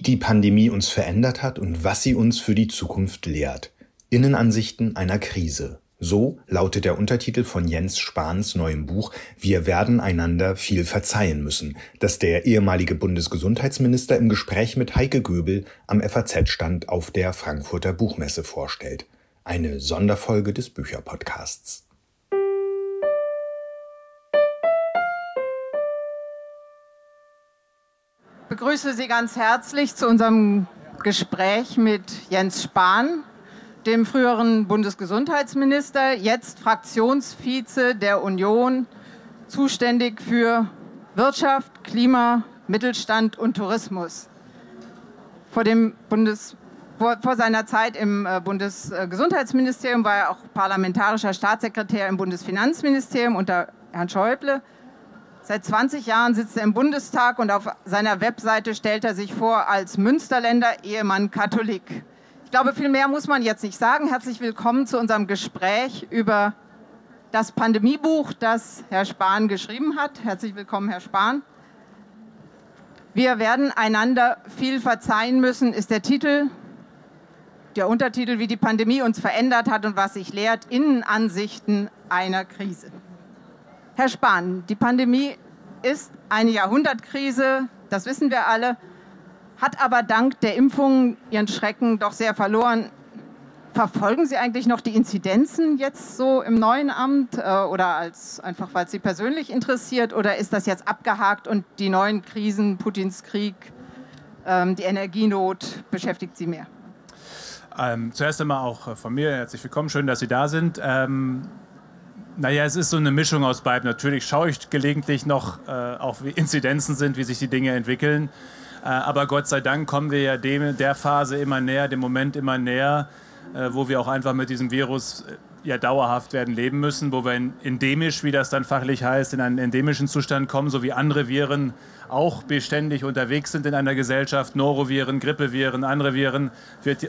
wie die Pandemie uns verändert hat und was sie uns für die Zukunft lehrt. Innenansichten einer Krise. So lautet der Untertitel von Jens Spahns neuem Buch Wir werden einander viel verzeihen müssen, das der ehemalige Bundesgesundheitsminister im Gespräch mit Heike Göbel am FAZ-Stand auf der Frankfurter Buchmesse vorstellt. Eine Sonderfolge des Bücherpodcasts. Begrüße Sie ganz herzlich zu unserem Gespräch mit Jens Spahn, dem früheren Bundesgesundheitsminister, jetzt Fraktionsvize der Union, zuständig für Wirtschaft, Klima, Mittelstand und Tourismus. Vor, dem Bundes, vor, vor seiner Zeit im äh, Bundesgesundheitsministerium war er auch parlamentarischer Staatssekretär im Bundesfinanzministerium unter Herrn Schäuble. Seit 20 Jahren sitzt er im Bundestag und auf seiner Webseite stellt er sich vor als Münsterländer Ehemann Katholik. Ich glaube, viel mehr muss man jetzt nicht sagen. Herzlich willkommen zu unserem Gespräch über das Pandemiebuch, das Herr Spahn geschrieben hat. Herzlich willkommen, Herr Spahn. Wir werden einander viel verzeihen müssen, ist der Titel. Der Untertitel, wie die Pandemie uns verändert hat und was sich lehrt, Innenansichten einer Krise. Herr Spahn, die Pandemie ist eine Jahrhundertkrise, das wissen wir alle hat aber dank der Impfungen ihren Schrecken doch sehr verloren. Verfolgen Sie eigentlich noch die Inzidenzen jetzt so im neuen Amt äh, oder als einfach, weil es Sie persönlich interessiert? Oder ist das jetzt abgehakt und die neuen Krisen, Putins Krieg, ähm, die Energienot beschäftigt Sie mehr? Ähm, zuerst einmal auch von mir herzlich willkommen, schön, dass Sie da sind. Ähm, naja, es ist so eine Mischung aus beiden. Natürlich schaue ich gelegentlich noch, äh, auch wie Inzidenzen sind, wie sich die Dinge entwickeln. Äh, aber Gott sei Dank kommen wir ja dem, der Phase immer näher, dem Moment immer näher, äh, wo wir auch einfach mit diesem Virus äh, ja dauerhaft werden leben müssen, wo wir endemisch, wie das dann fachlich heißt, in einen endemischen Zustand kommen, so wie andere Viren auch beständig unterwegs sind in einer Gesellschaft, Noroviren, Grippeviren, andere Viren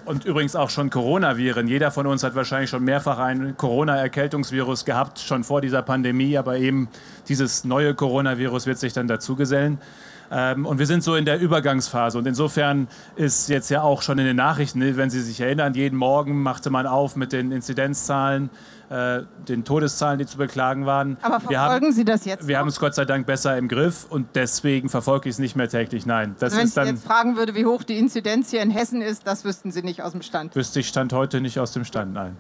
und übrigens auch schon Coronaviren. Jeder von uns hat wahrscheinlich schon mehrfach ein Corona-Erkältungsvirus gehabt, schon vor dieser Pandemie, aber eben dieses neue Coronavirus wird sich dann dazugesellen. Ähm, und wir sind so in der Übergangsphase. Und insofern ist jetzt ja auch schon in den Nachrichten, ne, wenn Sie sich erinnern, jeden Morgen machte man auf mit den Inzidenzzahlen, äh, den Todeszahlen, die zu beklagen waren. Aber verfolgen haben, Sie das jetzt? Wir noch? haben es Gott sei Dank besser im Griff und deswegen verfolge ich es nicht mehr täglich. Nein. Das wenn ist dann, ich jetzt fragen würde, wie hoch die Inzidenz hier in Hessen ist, das wüssten Sie nicht aus dem Stand. Wüsste ich Stand heute nicht aus dem Stand, nein.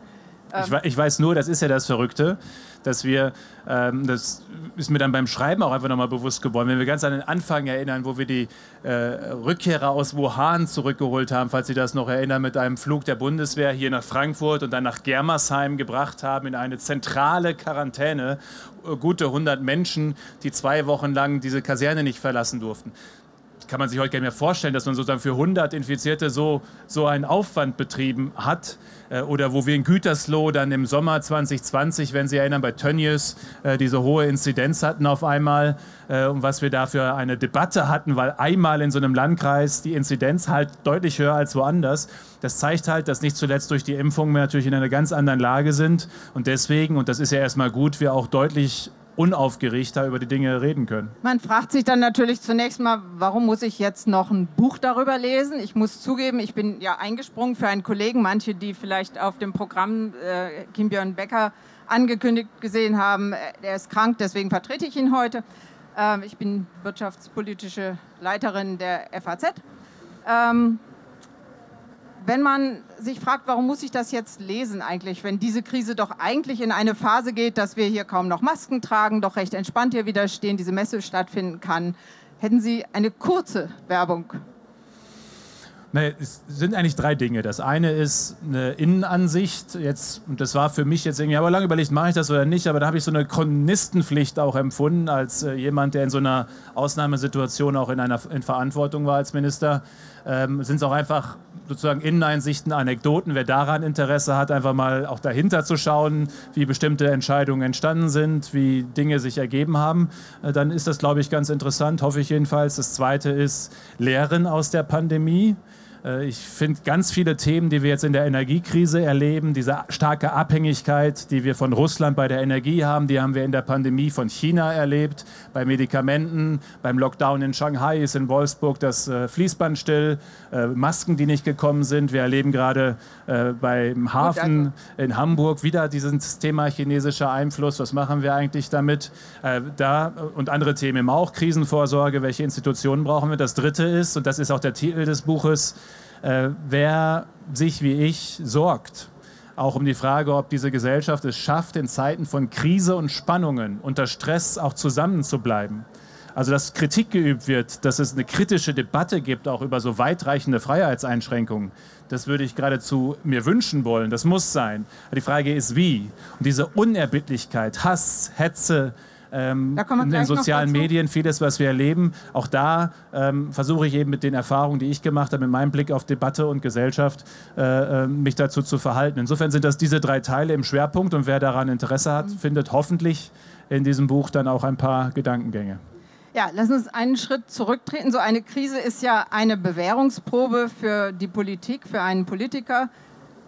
Ich, ich, weiß nur, das ist ja das Verrückte, dass wir, ähm, das ist mir dann beim Schreiben auch einfach nochmal bewusst geworden, wenn wir ganz an den Anfang erinnern, wo wir die äh, Rückkehrer aus Wuhan zurückgeholt haben, falls Sie das noch erinnern, mit einem Flug der Bundeswehr hier nach Frankfurt und dann nach Germersheim gebracht haben in eine zentrale Quarantäne, äh, gute 100 Menschen, die zwei Wochen lang diese Kaserne nicht verlassen durften kann man sich heute nicht mehr vorstellen, dass man sozusagen für 100 Infizierte so, so einen Aufwand betrieben hat. Äh, oder wo wir in Gütersloh dann im Sommer 2020, wenn Sie erinnern, bei Tönnies äh, diese hohe Inzidenz hatten auf einmal äh, und was wir da für eine Debatte hatten, weil einmal in so einem Landkreis die Inzidenz halt deutlich höher als woanders. Das zeigt halt, dass nicht zuletzt durch die Impfung wir natürlich in einer ganz anderen Lage sind und deswegen, und das ist ja erstmal gut, wir auch deutlich unaufgeregter über die Dinge reden können. Man fragt sich dann natürlich zunächst mal, warum muss ich jetzt noch ein Buch darüber lesen? Ich muss zugeben, ich bin ja eingesprungen für einen Kollegen, manche, die vielleicht auf dem Programm äh, Kim Björn Becker angekündigt gesehen haben, äh, er ist krank, deswegen vertrete ich ihn heute. Ähm, ich bin wirtschaftspolitische Leiterin der FAZ. Ähm, wenn man sich fragt, warum muss ich das jetzt lesen eigentlich, wenn diese Krise doch eigentlich in eine Phase geht, dass wir hier kaum noch Masken tragen, doch recht entspannt hier wieder stehen, diese Messe stattfinden kann, hätten Sie eine kurze Werbung Nee, es sind eigentlich drei Dinge. Das eine ist eine Innenansicht. Jetzt, und das war für mich jetzt irgendwie, aber lange überlegt, mache ich das oder nicht. Aber da habe ich so eine Chronistenpflicht auch empfunden, als äh, jemand, der in so einer Ausnahmesituation auch in einer in Verantwortung war als Minister. Ähm, sind es auch einfach sozusagen Inneneinsichten, Anekdoten. Wer daran Interesse hat, einfach mal auch dahinter zu schauen, wie bestimmte Entscheidungen entstanden sind, wie Dinge sich ergeben haben, äh, dann ist das, glaube ich, ganz interessant, hoffe ich jedenfalls. Das zweite ist Lehren aus der Pandemie. Äh, ich finde ganz viele Themen, die wir jetzt in der Energiekrise erleben, diese starke Abhängigkeit, die wir von Russland bei der Energie haben, die haben wir in der Pandemie von China erlebt, bei Medikamenten, beim Lockdown in Shanghai ist in Wolfsburg das äh, Fließband still, äh, Masken, die nicht gekommen sind. Wir erleben gerade beim Hafen in Hamburg wieder dieses Thema chinesischer Einfluss. Was machen wir eigentlich damit? Da und andere Themen eben auch, Krisenvorsorge, welche Institutionen brauchen wir? Das dritte ist, und das ist auch der Titel des Buches, äh, wer sich wie ich sorgt, auch um die Frage, ob diese Gesellschaft es schafft, in Zeiten von Krise und Spannungen unter Stress auch zusammenzubleiben. Also dass Kritik geübt wird, dass es eine kritische Debatte gibt, auch über so weitreichende Freiheitseinschränkungen, das würde ich geradezu mir wünschen wollen. Das muss sein. Aber die Frage ist, wie. Und diese Unerbittlichkeit, Hass, Hetze, ähm, in den sozialen Medien, vieles, was wir erleben. Auch da ähm, versuche ich eben mit den Erfahrungen, die ich gemacht habe, mit meinem Blick auf Debatte und Gesellschaft, äh, äh, mich dazu zu verhalten. Insofern sind das diese drei Teile im Schwerpunkt und wer daran Interesse hat, mhm. findet hoffentlich in diesem Buch dann auch ein paar Gedankengänge. Ja, lass uns einen Schritt zurücktreten. So eine Krise ist ja eine Bewährungsprobe für die Politik, für einen Politiker.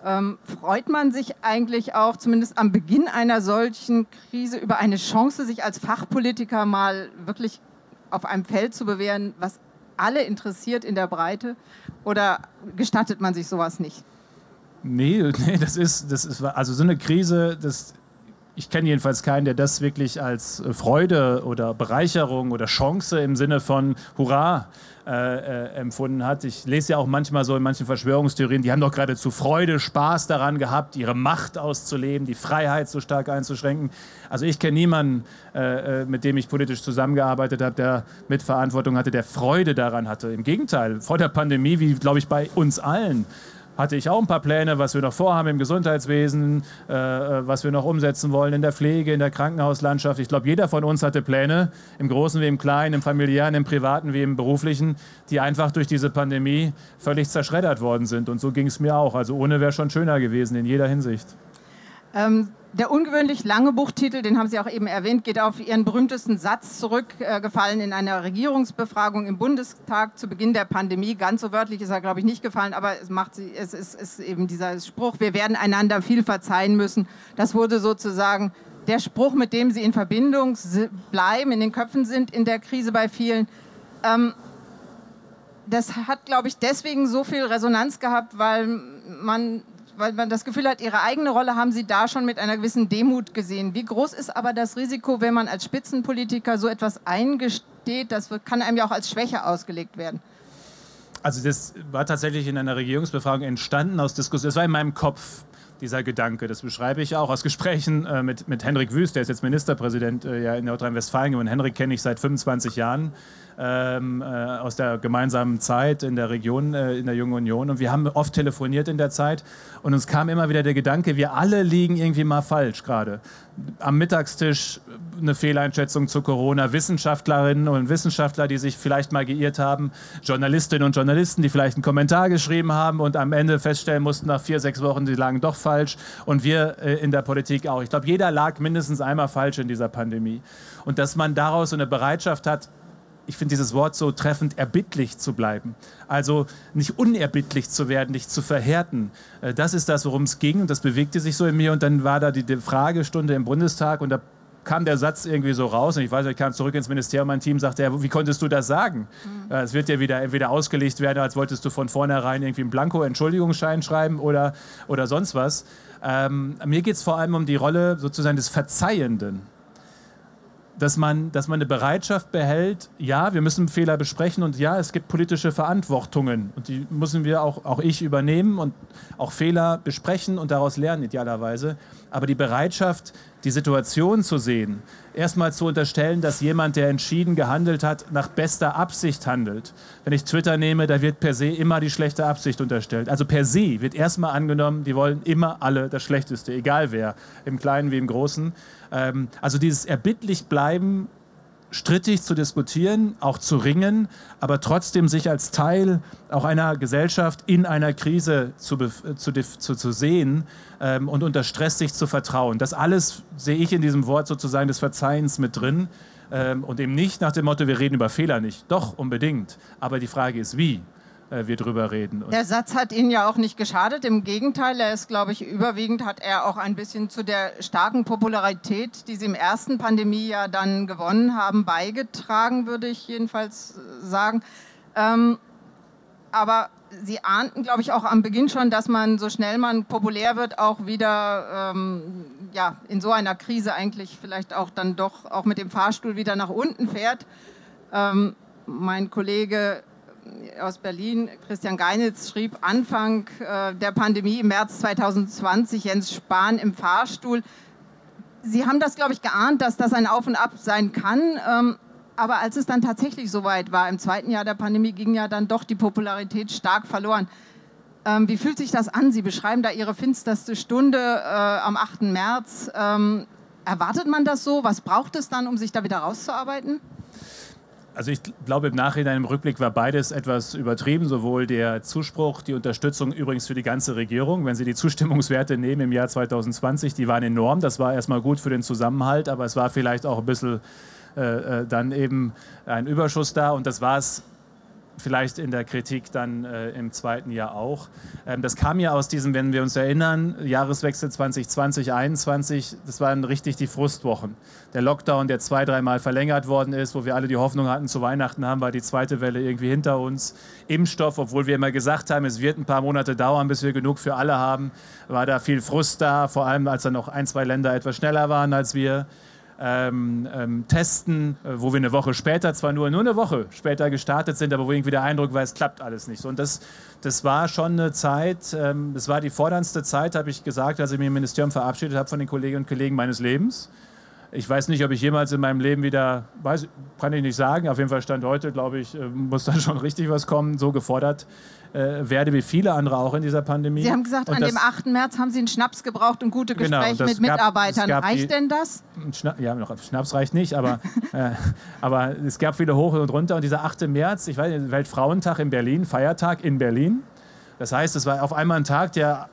Ähm, freut man sich eigentlich auch, zumindest am Beginn einer solchen Krise, über eine Chance, sich als Fachpolitiker mal wirklich auf einem Feld zu bewähren, was alle interessiert in der Breite? Oder gestattet man sich sowas nicht? Nee, nee das, ist, das ist, also so eine Krise, das, ich kenne jedenfalls keinen, der das wirklich als Freude oder Bereicherung oder Chance im Sinne von Hurra äh, äh, empfunden hat. Ich lese ja auch manchmal so in manchen Verschwörungstheorien, die haben doch geradezu Freude, Spaß daran gehabt, ihre Macht auszuleben, die Freiheit so stark einzuschränken. Also ich kenne niemanden, äh, äh mit dem ich politisch zusammengearbeitet habe, der Mitverantwortung hatte, der Freude daran hatte. Im Gegenteil, vor der Pandemie, wie glaube ich bei uns allen, hatte ich auch ein paar Pläne, was wir noch vorhaben im Gesundheitswesen, äh, äh, was wir noch umsetzen wollen in der Pflege, in der Krankenhauslandschaft. Ich glaube, jeder von uns hatte Pläne, im Großen wie im Kleinen, im familiären, im privaten wie im beruflichen, die einfach durch diese Pandemie völlig zerschreddert worden sind. Und so ging es mir auch. Also ohne wäre schon schöner gewesen in jeder Hinsicht. Ähm, der ungewöhnlich lange Buchtitel, den haben Sie auch eben erwähnt, geht auf Ihren berühmtesten Satz zurückgefallen äh, in einer Regierungsbefragung im Bundestag zu Beginn der Pandemie. Ganz so wörtlich ist er, glaube ich, nicht gefallen, aber es, macht sie, es ist, ist eben dieser Spruch, wir werden einander viel verzeihen müssen. Das wurde sozusagen der Spruch, mit dem Sie in Verbindung bleiben, in den Köpfen sind in der Krise bei vielen. Ähm, das hat, glaube ich, deswegen so viel Resonanz gehabt, weil man weil man das Gefühl hat, ihre eigene Rolle haben sie da schon mit einer gewissen Demut gesehen. Wie groß ist aber das Risiko, wenn man als Spitzenpolitiker so etwas eingesteht? Das kann einem ja auch als Schwäche ausgelegt werden. Also das war tatsächlich in einer Regierungsbefragung entstanden aus Diskussion. Es war in meinem Kopf dieser Gedanke. Das beschreibe ich auch aus Gesprächen äh, mit, mit Henrik Wüst, der ist jetzt Ministerpräsident äh, ja, in Nordrhein-Westfalen. Und Henrik kenne ich seit 25 Jahren ähm, äh, aus der gemeinsamen Zeit in der Region, äh, in der Jungen Union. Und wir haben oft telefoniert in der Zeit und uns kam immer wieder der Gedanke, wir alle liegen irgendwie mal falsch gerade. Am Mittagstisch eine Fehleinschätzung zu Corona, Wissenschaftlerinnen und Wissenschaftler, die sich vielleicht mal geirrt haben, Journalistinnen und Journalisten, die vielleicht einen Kommentar geschrieben haben und am Ende feststellen mussten, nach vier, sechs Wochen, sie lagen doch falsch. Und wir äh, in der Politik auch. Ich glaube, jeder lag mindestens einmal falsch in dieser Pandemie. Und dass man daraus so eine Bereitschaft hat, ich finde dieses Wort so treffend, erbittlich zu bleiben. Also nicht unerbittlich zu werden, nicht zu verhärten. Äh, das ist das, worum es ging und das bewegte sich so in mir. Und dann war da die, die Fragestunde im Bundestag und da kam der Satz irgendwie so raus und ich weiß, ich kam zurück ins Ministerium, mein Team sagte, ja, wie konntest du das sagen? Mhm. Äh, es wird ja wieder entweder ausgelegt werden, als wolltest du von vornherein irgendwie einen Blanko-Entschuldigungsschein schreiben oder, oder sonst was. Ähm, mir geht es vor allem um die Rolle sozusagen des Verzeihenden dass man, dass man eine Bereitschaft behält, ja, wir müssen Fehler besprechen und ja, es gibt politische Verantwortungen und die müssen wir auch, auch ich übernehmen und auch Fehler besprechen und daraus lernen idealerweise. Aber die Bereitschaft, die Situation zu sehen, erstmal zu unterstellen, dass jemand, der entschieden gehandelt hat, nach bester Absicht handelt. Wenn ich Twitter nehme, da wird per se immer die schlechte Absicht unterstellt. Also per se wird erstmal angenommen, die wollen immer alle das Schlechteste, egal wer, im Kleinen wie im Großen. Ähm, also dieses erbittlich bleiben, strittig zu diskutieren, auch zu ringen, aber trotzdem sich als Teil auch einer Gesellschaft in einer Krise zu, zu, zu, zu sehen ähm, und unter Stress sich zu vertrauen. Das alles sehe ich in diesem Wort sozusagen des Verzeihens mit drin ähm, und eben nicht nach dem Motto, wir reden über Fehler nicht. Doch, unbedingt. Aber die Frage ist, wie? Äh, wir drüber reden. Und der Satz hat Ihnen ja auch nicht geschadet. Im Gegenteil, er ist, glaube ich, überwiegend hat er auch ein bisschen zu der starken Popularität, die Sie im ersten Pandemiejahr dann gewonnen haben, beigetragen, würde ich jedenfalls sagen. Ähm, aber Sie ahnten, glaube ich, auch am Beginn schon, dass man so schnell man populär wird, auch wieder ähm, ja, in so einer Krise eigentlich vielleicht auch dann doch auch mit dem Fahrstuhl wieder nach unten fährt. Ähm, mein Kollege aus Berlin, Christian Geinitz, schrieb Anfang äh, der Pandemie im März 2020 Jens Spahn im Fahrstuhl. Sie haben das, glaube ich, geahnt, dass das ein Auf und Ab sein kann. Ähm, aber als es dann tatsächlich soweit war, im zweiten Jahr der Pandemie, ging ja dann doch die Popularität stark verloren. Ähm, wie fühlt sich das an? Sie beschreiben da Ihre finsterste Stunde äh, am 8. März. Ähm, erwartet man das so? Was braucht es dann, um sich da wieder rauszuarbeiten? Also ich glaube, im Nachhinein, im Rückblick war beides etwas übertrieben, sowohl der Zuspruch, die Unterstützung übrigens für die ganze Regierung. Wenn Sie die Zustimmungswerte nehmen im Jahr 2020, die waren enorm. Das war erstmal gut für den Zusammenhalt, aber es war vielleicht auch ein bisschen äh, äh, dann eben ein Überschuss da und das war es vielleicht in der Kritik dann äh, im zweiten Jahr auch. Ähm, das kam ja aus diesem, wenn wir uns erinnern, Jahreswechsel 2020, 2021, das waren richtig die Frustwochen. Der Lockdown, der zwei, dreimal verlängert worden ist, wo wir alle die Hoffnung hatten, zu Weihnachten haben wir die zweite Welle irgendwie hinter uns. Impfstoff, obwohl wir immer gesagt haben, es wird ein paar Monate dauern, bis wir genug für alle haben, war da viel Frust da, vor allem als dann noch ein, zwei Länder etwas schneller waren als wir ähm, ähm, testen, äh, wo wir eine Woche später, zwar nur, nur eine Woche später gestartet sind, aber wo irgendwie der Eindruck war, es klappt alles nicht so. Und das, das war schon eine Zeit, ähm, das war die forderndste Zeit, habe ich gesagt, als ich mich im Ministerium verabschiedet habe von den Kolleginnen und Kollegen meines Lebens. Ich weiß nicht, ob ich jemals in meinem Leben wieder, weiß, kann ich nicht sagen, auf jeden Fall Stand heute, glaube ich, äh, muss da schon richtig was kommen, so gefordert äh, werde, wie viele andere auch in dieser Pandemie. Sie haben gesagt, und an dem 8. März haben Sie einen Schnaps gebraucht und gute genau, Gespräche genau, mit Mitarbeitern. reicht die, denn das? Schna ja, noch, Schnaps reicht nicht, aber, äh, aber es gab viele Hoch und runter. Und dieser 8. März, ich weiß, Weltfrauentag in Berlin, Feiertag in Berlin. Das heißt, es war auf einmal ein Tag, der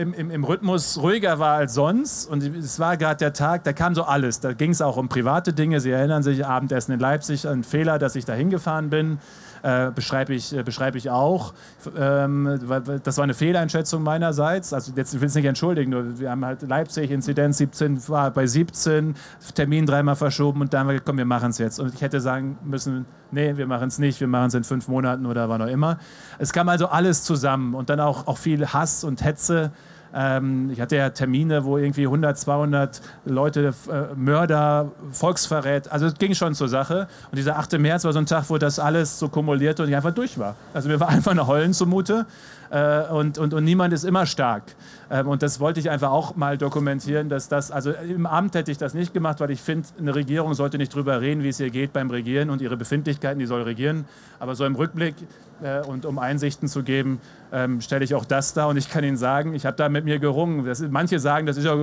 im, im, im Rhythmus ruhiger war als sonst. Und es war gerade der Tag, da kam so alles. Da ging es auch um private Dinge. Sie erinnern sich, Abendessen in Leipzig, ein Fehler, dass ich da hingefahren bin. Äh, beschreibe ich, äh, beschreib ich auch. Ähm, das war eine Fehleinschätzung meinerseits. Also jetzt will ich es nicht entschuldigen, nur wir haben halt Leipzig, Inzidenz 17 war bei 17, Termin dreimal verschoben und dann haben wir komm, wir machen es jetzt. Und ich hätte sagen müssen, nee, wir machen es nicht, wir machen es in fünf Monaten oder wann auch immer. Es kam also alles zusammen und dann auch, auch viel Hass und Hetze. Ähm, ich hatte ja Termine, wo irgendwie 100, 200 Leute, äh, Mörder, Volksverrät, also es ging schon zur Sache. Und dieser 8. März war so ein Tag, wo das alles so kumulierte und ich einfach durch war. Also mir war einfach eine Heulen zumute äh, und, und, und niemand ist immer stark. Ähm, und das wollte ich einfach auch mal dokumentieren, dass das, also im Amt hätte ich das nicht gemacht, weil ich finde, eine Regierung sollte nicht drüber reden, wie es ihr geht beim Regieren und ihre Befindlichkeiten, die soll regieren. Aber so im Rückblick äh, und um Einsichten zu geben, ähm, stelle ich auch das dar. Und ich kann Ihnen sagen, ich habe da mit mir gerungen. Das, manche sagen, das ist ja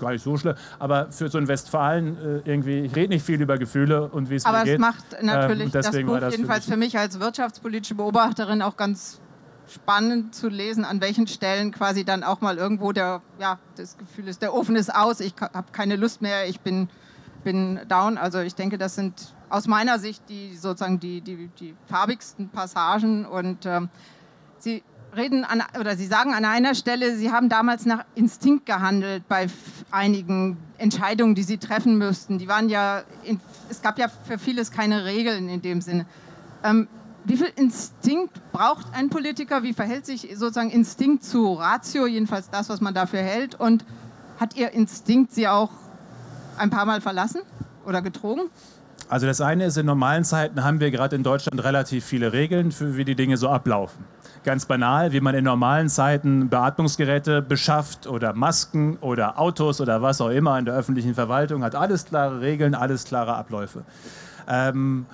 gar nicht so schlimm, aber für so einen Westfalen äh, irgendwie, ich rede nicht viel über Gefühle und wie es aber mir geht. Aber es macht natürlich ähm, das Buch das jedenfalls für mich, für mich als wirtschaftspolitische Beobachterin auch ganz spannend zu lesen, an welchen Stellen quasi dann auch mal irgendwo der, ja, das Gefühl ist, der Ofen ist aus, ich habe keine Lust mehr, ich bin, bin down. Also ich denke, das sind aus meiner Sicht die sozusagen die, die, die farbigsten Passagen und ähm, Sie reden an, oder Sie sagen an einer Stelle, Sie haben damals nach Instinkt gehandelt bei einigen Entscheidungen, die Sie treffen müssten. Die waren ja, in, es gab ja für vieles keine Regeln in dem Sinne. Ähm, wie viel Instinkt braucht ein Politiker? Wie verhält sich sozusagen Instinkt zu Ratio, jedenfalls das, was man dafür hält? Und hat Ihr Instinkt Sie auch ein paar Mal verlassen oder getrogen? Also das eine ist, in normalen Zeiten haben wir gerade in Deutschland relativ viele Regeln, für wie die Dinge so ablaufen. Ganz banal, wie man in normalen Zeiten Beatmungsgeräte beschafft oder Masken oder Autos oder was auch immer in der öffentlichen Verwaltung, hat alles klare Regeln, alles klare Abläufe. Ähm,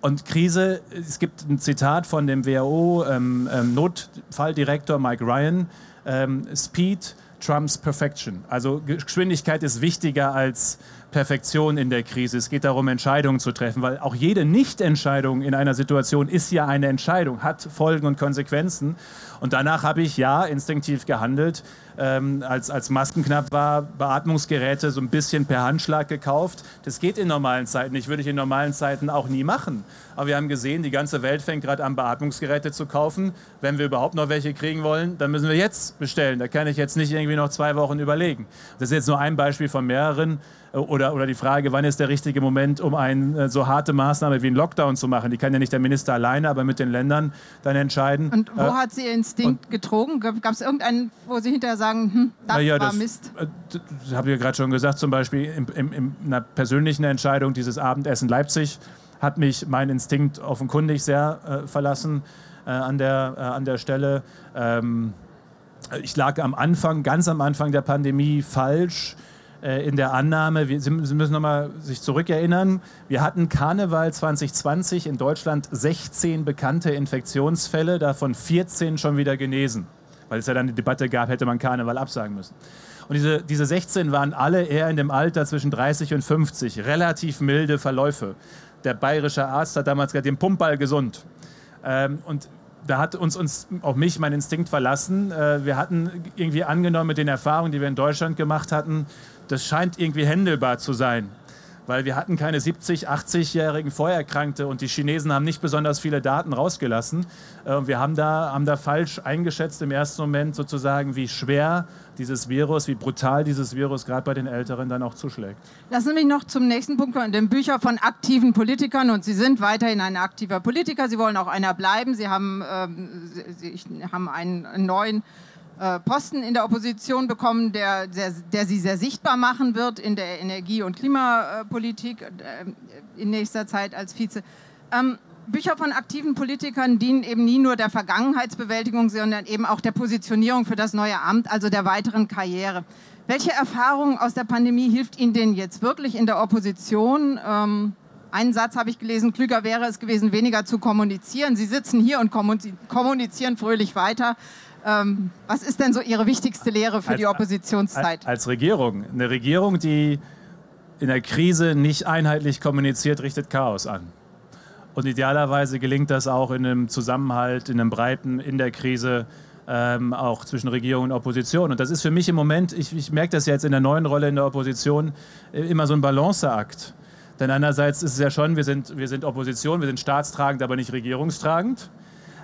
und Krise, es gibt ein Zitat von dem WHO-Notfalldirektor ähm, ähm, Mike Ryan, ähm, Speed trumps Perfection. Also Geschwindigkeit ist wichtiger als Perfektion in der Krise. Es geht darum, Entscheidungen zu treffen, weil auch jede Nichtentscheidung in einer Situation ist ja eine Entscheidung, hat Folgen und Konsequenzen. Und danach habe ich ja instinktiv gehandelt. Ähm, als, als Masken knapp war, Beatmungsgeräte so ein bisschen per Handschlag gekauft. Das geht in normalen Zeiten nicht, würde ich in normalen Zeiten auch nie machen. Aber wir haben gesehen, die ganze Welt fängt gerade an, Beatmungsgeräte zu kaufen. Wenn wir überhaupt noch welche kriegen wollen, dann müssen wir jetzt bestellen. Da kann ich jetzt nicht irgendwie noch zwei Wochen überlegen. Das ist jetzt nur ein Beispiel von mehreren. Oder, oder die Frage, wann ist der richtige Moment, um eine äh, so harte Maßnahme wie einen Lockdown zu machen? Die kann ja nicht der Minister alleine, aber mit den Ländern dann entscheiden. Und wo äh, hat sie Ihr Instinkt getrogen? Gab es irgendeinen, wo Sie hinterher sagen, hm, das ja, war das, Mist? Äh, das habe ich ja gerade schon gesagt, zum Beispiel in, in, in einer persönlichen Entscheidung, dieses Abendessen Leipzig, hat mich mein Instinkt offenkundig sehr äh, verlassen äh, an, der, äh, an der Stelle. Ähm, ich lag am Anfang, ganz am Anfang der Pandemie falsch äh, in der Annahme, wir, Sie müssen nochmal sich zurückerinnern, wir hatten Karneval 2020 in Deutschland 16 bekannte Infektionsfälle, davon 14 schon wieder genesen. Weil es ja dann eine Debatte gab, hätte man Karneval absagen müssen. Und diese, diese 16 waren alle eher in dem Alter zwischen 30 und 50, relativ milde Verläufe. Der bayerische Arzt hat damals gesagt, den Pumpball gesund. Ähm, und da hat uns, uns auch mich mein Instinkt verlassen. Äh, wir hatten irgendwie angenommen mit den Erfahrungen, die wir in Deutschland gemacht hatten, das scheint irgendwie händelbar zu sein. Weil wir hatten keine 70, 80-jährigen Vorerkrankte und die Chinesen haben nicht besonders viele Daten rausgelassen. Äh, wir haben da, haben da falsch eingeschätzt im ersten Moment sozusagen, wie schwer dieses Virus, wie brutal dieses Virus gerade bei den Älteren dann auch zuschlägt. Lassen Sie mich noch zum nächsten Punkt kommen, den Bücher von aktiven Politikern und Sie sind weiterhin ein aktiver Politiker, Sie wollen auch einer bleiben, Sie haben, ähm, Sie haben einen neuen Posten in der Opposition bekommen, der, der, der, sie sehr sichtbar machen wird in der Energie- und Klimapolitik äh, in nächster Zeit als Vize. Ähm, Bücher von aktiven Politikern dienen eben nie nur der Vergangenheitsbewältigung, sondern eben auch der Positionierung für das neue Amt, also der weiteren Karriere. Welche Erfahrung aus der Pandemie hilft Ihnen denn jetzt wirklich in der Opposition? Ähm, einen Satz habe ich gelesen, klüger wäre es gewesen, weniger zu kommunizieren. Sie sitzen hier und kommunizieren fröhlich weiter. Ähm, was ist denn so Ihre wichtigste Lehre für als, die Oppositionszeit? Als Regierung. Eine Regierung, die in der Krise nicht einheitlich kommuniziert, richtet Chaos an. Und idealerweise gelingt das auch in einem Zusammenhalt, in einem breiten, in der Krise, ähm, auch zwischen Regierung und Opposition. Und das ist für mich im Moment, ich, ich merke das jetzt in der neuen Rolle in der Opposition, äh, immer so ein Balanceakt. Denn einerseits ist es ja schon, wir sind, wir sind Opposition, wir sind staatstragend, aber nicht regierungstragend.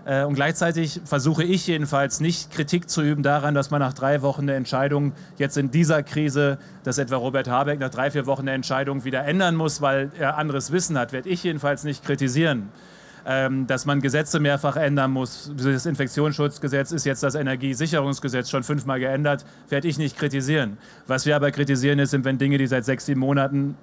Äh, und gleichzeitig versuche ich jedenfalls nicht Kritik zu üben daran, dass man nach drei Wochen eine Entscheidung jetzt in dieser Krise, dass etwa Robert Habeck nach drei, vier Wochen eine Entscheidung wieder ändern muss, weil er anderes Wissen hat, werde ich jedenfalls nicht kritisieren. Ähm, dass man Gesetze mehrfach ändern muss. Das Infektionsschutzgesetz ist jetzt das Energiesicherungsgesetz schon fünfmal geändert, werde ich nicht kritisieren. Was wir aber kritisieren ist, wenn Dinge, die seit sechs, sieben Monaten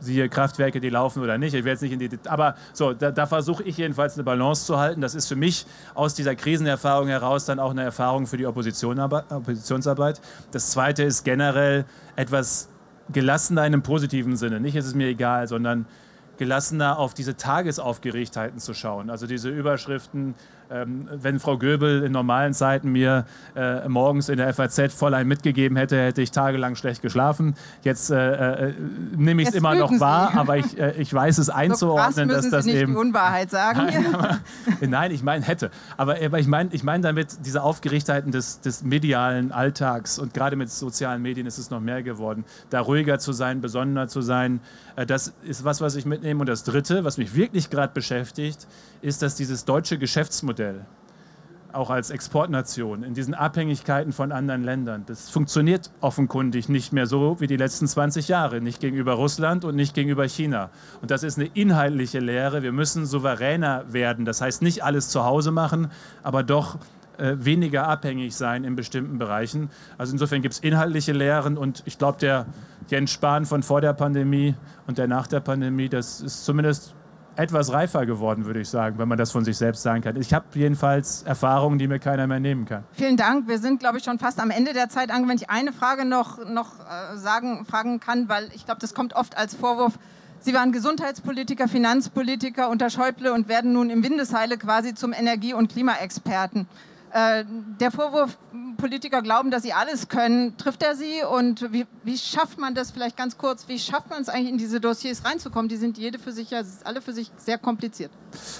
siehe Kraftwerke, die laufen oder nicht. Ich werde jetzt nicht in die, aber so, da, da versuche ich jedenfalls eine Balance zu halten. Das ist für mich aus dieser Krisenerfahrung heraus dann auch eine Erfahrung für die Opposition, Oppositionsarbeit. Das Zweite ist generell etwas gelassener in einem positiven Sinne. Nicht ist es mir egal, sondern gelassener auf diese Tagesaufgeregtheiten zu schauen. Also diese Überschriften, wenn Frau Göbel in normalen Zeiten mir äh, morgens in der FAZ voll ein mitgegeben hätte, hätte ich tagelang schlecht geschlafen. Jetzt äh, äh, nehme ich es immer noch wahr, aber ich, äh, ich weiß es einzuordnen, so dass das Sie nicht eben. Die Unwahrheit sagen. Nein, aber, nein ich meine hätte. Aber, aber ich meine ich mein damit diese Aufgeregtheiten des, des medialen Alltags und gerade mit sozialen Medien ist es noch mehr geworden. Da ruhiger zu sein, besonderer zu sein, äh, das ist was, was ich mitnehme. Und das Dritte, was mich wirklich gerade beschäftigt, ist, dass dieses deutsche Geschäftsmodell, auch als Exportnation, in diesen Abhängigkeiten von anderen Ländern, das funktioniert offenkundig nicht mehr so wie die letzten 20 Jahre, nicht gegenüber Russland und nicht gegenüber China. Und das ist eine inhaltliche Lehre. Wir müssen souveräner werden. Das heißt, nicht alles zu Hause machen, aber doch äh, weniger abhängig sein in bestimmten Bereichen. Also insofern gibt es inhaltliche Lehren und ich glaube, der Jens Spahn von vor der Pandemie und der nach der Pandemie, das ist zumindest etwas reifer geworden, würde ich sagen, wenn man das von sich selbst sagen kann. Ich habe jedenfalls Erfahrungen, die mir keiner mehr nehmen kann. Vielen Dank. Wir sind, glaube ich, schon fast am Ende der Zeit angewendet. Ich eine Frage noch, noch äh, sagen, fragen kann, weil ich glaube, das kommt oft als Vorwurf. Sie waren Gesundheitspolitiker, Finanzpolitiker unter Schäuble und werden nun im Windeseile quasi zum Energie- und Klimaexperten. Äh, der Vorwurf, Politiker glauben, dass sie alles können, trifft er sie? Und wie, wie schafft man das vielleicht ganz kurz? Wie schafft man es eigentlich in diese Dossiers reinzukommen? Die sind jede für sich ja alle für sich sehr kompliziert.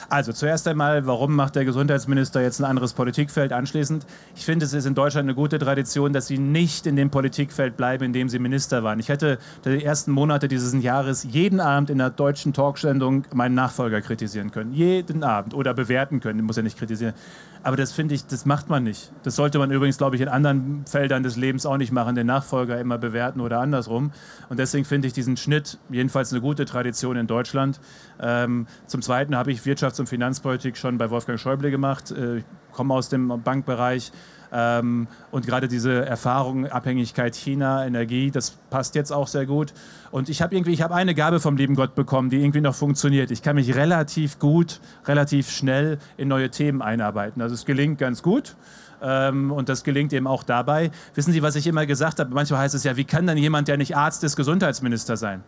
Also zuerst einmal, warum macht der Gesundheitsminister jetzt ein anderes Politikfeld anschließend? Ich finde, es ist in Deutschland eine gute Tradition, dass sie nicht in dem Politikfeld bleiben, in dem sie Minister waren. Ich hätte die ersten Monate dieses Jahres jeden Abend in der deutschen Talksendung meinen Nachfolger kritisieren können. Jeden Abend oder bewerten können, muss ja nicht kritisieren. Aber das finde ich, das macht man nicht. Das sollte man übrigens, glaube ich, in anderen Feldern des Lebens auch nicht machen, den Nachfolger immer bewerten oder andersrum. Und deswegen finde ich diesen Schnitt jedenfalls eine gute Tradition in Deutschland. Ähm, zum Zweiten habe ich Wirtschafts- und Finanzpolitik schon bei Wolfgang Schäuble gemacht. Äh, komme aus dem Bankbereich. Ähm, und gerade diese Erfahrung, Abhängigkeit China, Energie, das passt jetzt auch sehr gut. Und ich habe irgendwie, ich habe eine Gabe vom lieben Gott bekommen, die irgendwie noch funktioniert. Ich kann mich relativ gut, relativ schnell in neue Themen einarbeiten. Also es gelingt ganz gut. Ähm, und das gelingt eben auch dabei. Wissen Sie, was ich immer gesagt habe? Manchmal heißt es ja, wie kann dann jemand, der nicht Arzt ist, Gesundheitsminister sein?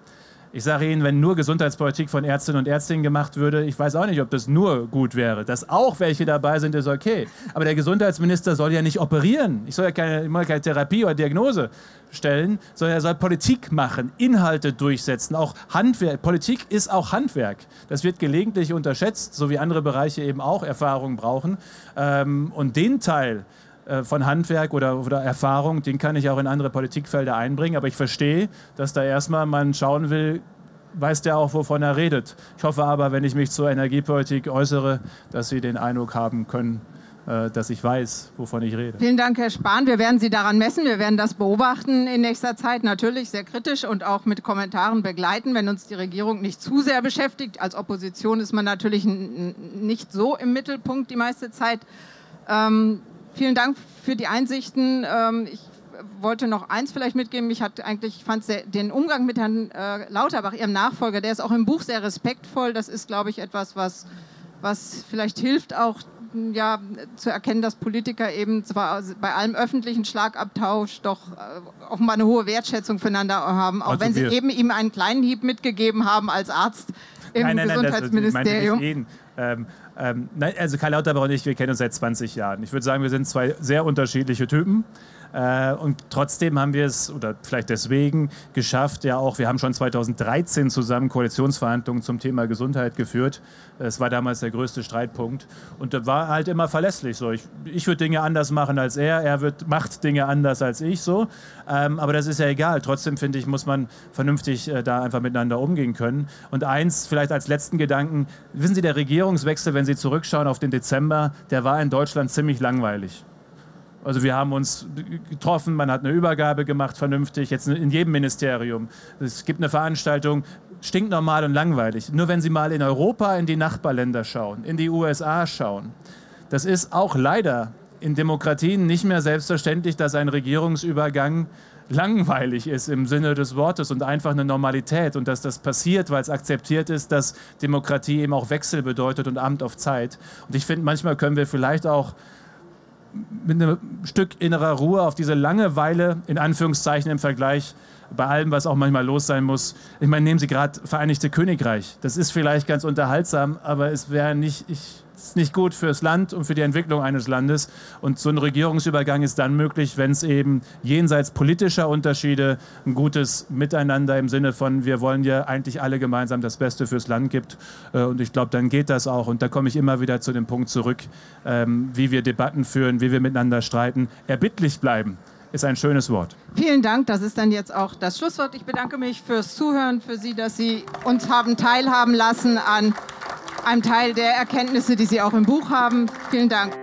Ich sage Ihnen, wenn nur Gesundheitspolitik von Ärztinnen und Ärztinnen gemacht würde, ich weiß auch nicht, ob das nur gut wäre. Dass auch welche dabei sind, ist okay. Aber der Gesundheitsminister soll ja nicht operieren. Ich soll ja keine, keine Therapie oder Diagnose stellen, sondern er soll Politik machen, Inhalte durchsetzen, auch Handwerk. Politik ist auch Handwerk. Das wird gelegentlich unterschätzt, so wie andere Bereiche eben auch Erfahrung brauchen. Ähm, und den Teil, von Handwerk oder, oder Erfahrung, den kann ich auch in andere Politikfelder einbringen. Aber ich verstehe, dass da erstmal man schauen will, weiß der auch, wovon er redet. Ich hoffe aber, wenn ich mich zur Energiepolitik äußere, dass Sie den Eindruck haben können, äh, dass ich weiß, wovon ich rede. Vielen Dank, Herr Spahn. Wir werden Sie daran messen. Wir werden das beobachten in nächster Zeit. Natürlich sehr kritisch und auch mit Kommentaren begleiten, wenn uns die Regierung nicht zu sehr beschäftigt. Als Opposition ist man natürlich nicht so im Mittelpunkt die meiste Zeit. Ähm, Vielen Dank für die Einsichten. Ähm, ich wollte noch eins vielleicht mitgeben. Ich hatte eigentlich, ich fand den Umgang mit Herrn äh, Lauterbach, Ihrem Nachfolger, der ist auch im Buch sehr respektvoll. Das ist, glaube ich, etwas, was, was vielleicht hilft, auch ja, zu erkennen, dass Politiker eben zwar bei allem öffentlichen Schlagabtausch doch äh, offenbar eine hohe Wertschätzung füreinander haben, auch also wenn sie eben ihm einen kleinen Hieb mitgegeben haben als Arzt im nein, nein, Gesundheitsministerium. Nein, das, ähm, ähm, also Karl Lauterbach und ich, wir kennen uns seit 20 Jahren. Ich würde sagen, wir sind zwei sehr unterschiedliche Typen. Äh, und trotzdem haben wir es, oder vielleicht deswegen, geschafft, ja auch, wir haben schon 2013 zusammen Koalitionsverhandlungen zum Thema Gesundheit geführt. Es war damals der größte Streitpunkt. Und da war halt immer verlässlich so. Ich, ich würde Dinge anders machen als er, er wird, macht Dinge anders als ich so. Ähm, aber das ist ja egal. Trotzdem finde ich, muss man vernünftig äh, da einfach miteinander umgehen können. Und eins, vielleicht als letzten Gedanken, wissen Sie, der Regierungswechsel, wenn Sie zurückschauen auf den Dezember, der war in Deutschland ziemlich langweilig. Also wir haben uns getroffen, man hat eine Übergabe gemacht, vernünftig, jetzt in jedem Ministerium. Es gibt eine Veranstaltung, stinknormal und langweilig. Nur wenn Sie mal in Europa in die Nachbarländer schauen, in die USA schauen, das ist auch leider in Demokratien nicht mehr selbstverständlich, dass ein Regierungsübergang langweilig ist im Sinne des Wortes und einfach eine Normalität und dass das passiert, weil es akzeptiert ist, dass Demokratie eben auch Wechsel bedeutet und Amt auf Zeit. Und ich finde, manchmal können wir vielleicht auch mit einem Stück innerer Ruhe auf diese Langeweile, in Anführungszeichen im Vergleich, bei allem, was auch manchmal los sein muss. Ich meine, nehmen Sie gerade Vereinigte Königreich. Das ist vielleicht ganz unterhaltsam, aber es wäre nicht, nicht gut fürs Land und für die Entwicklung eines Landes. Und so ein Regierungsübergang ist dann möglich, wenn es eben jenseits politischer Unterschiede ein gutes Miteinander im Sinne von, wir wollen ja eigentlich alle gemeinsam das Beste fürs Land gibt. Äh, und ich glaube, dann geht das auch. Und da komme ich immer wieder zu dem Punkt zurück, ähm, wie wir Debatten führen, wie wir miteinander streiten. Erbittlich bleiben ist ein schönes Wort. Vielen Dank. Das ist dann jetzt auch das Schlusswort. Ich bedanke mich fürs Zuhören, für Sie, dass Sie uns haben teilhaben lassen an einem Teil der Erkenntnisse, die Sie auch im Buch haben. Vielen Dank.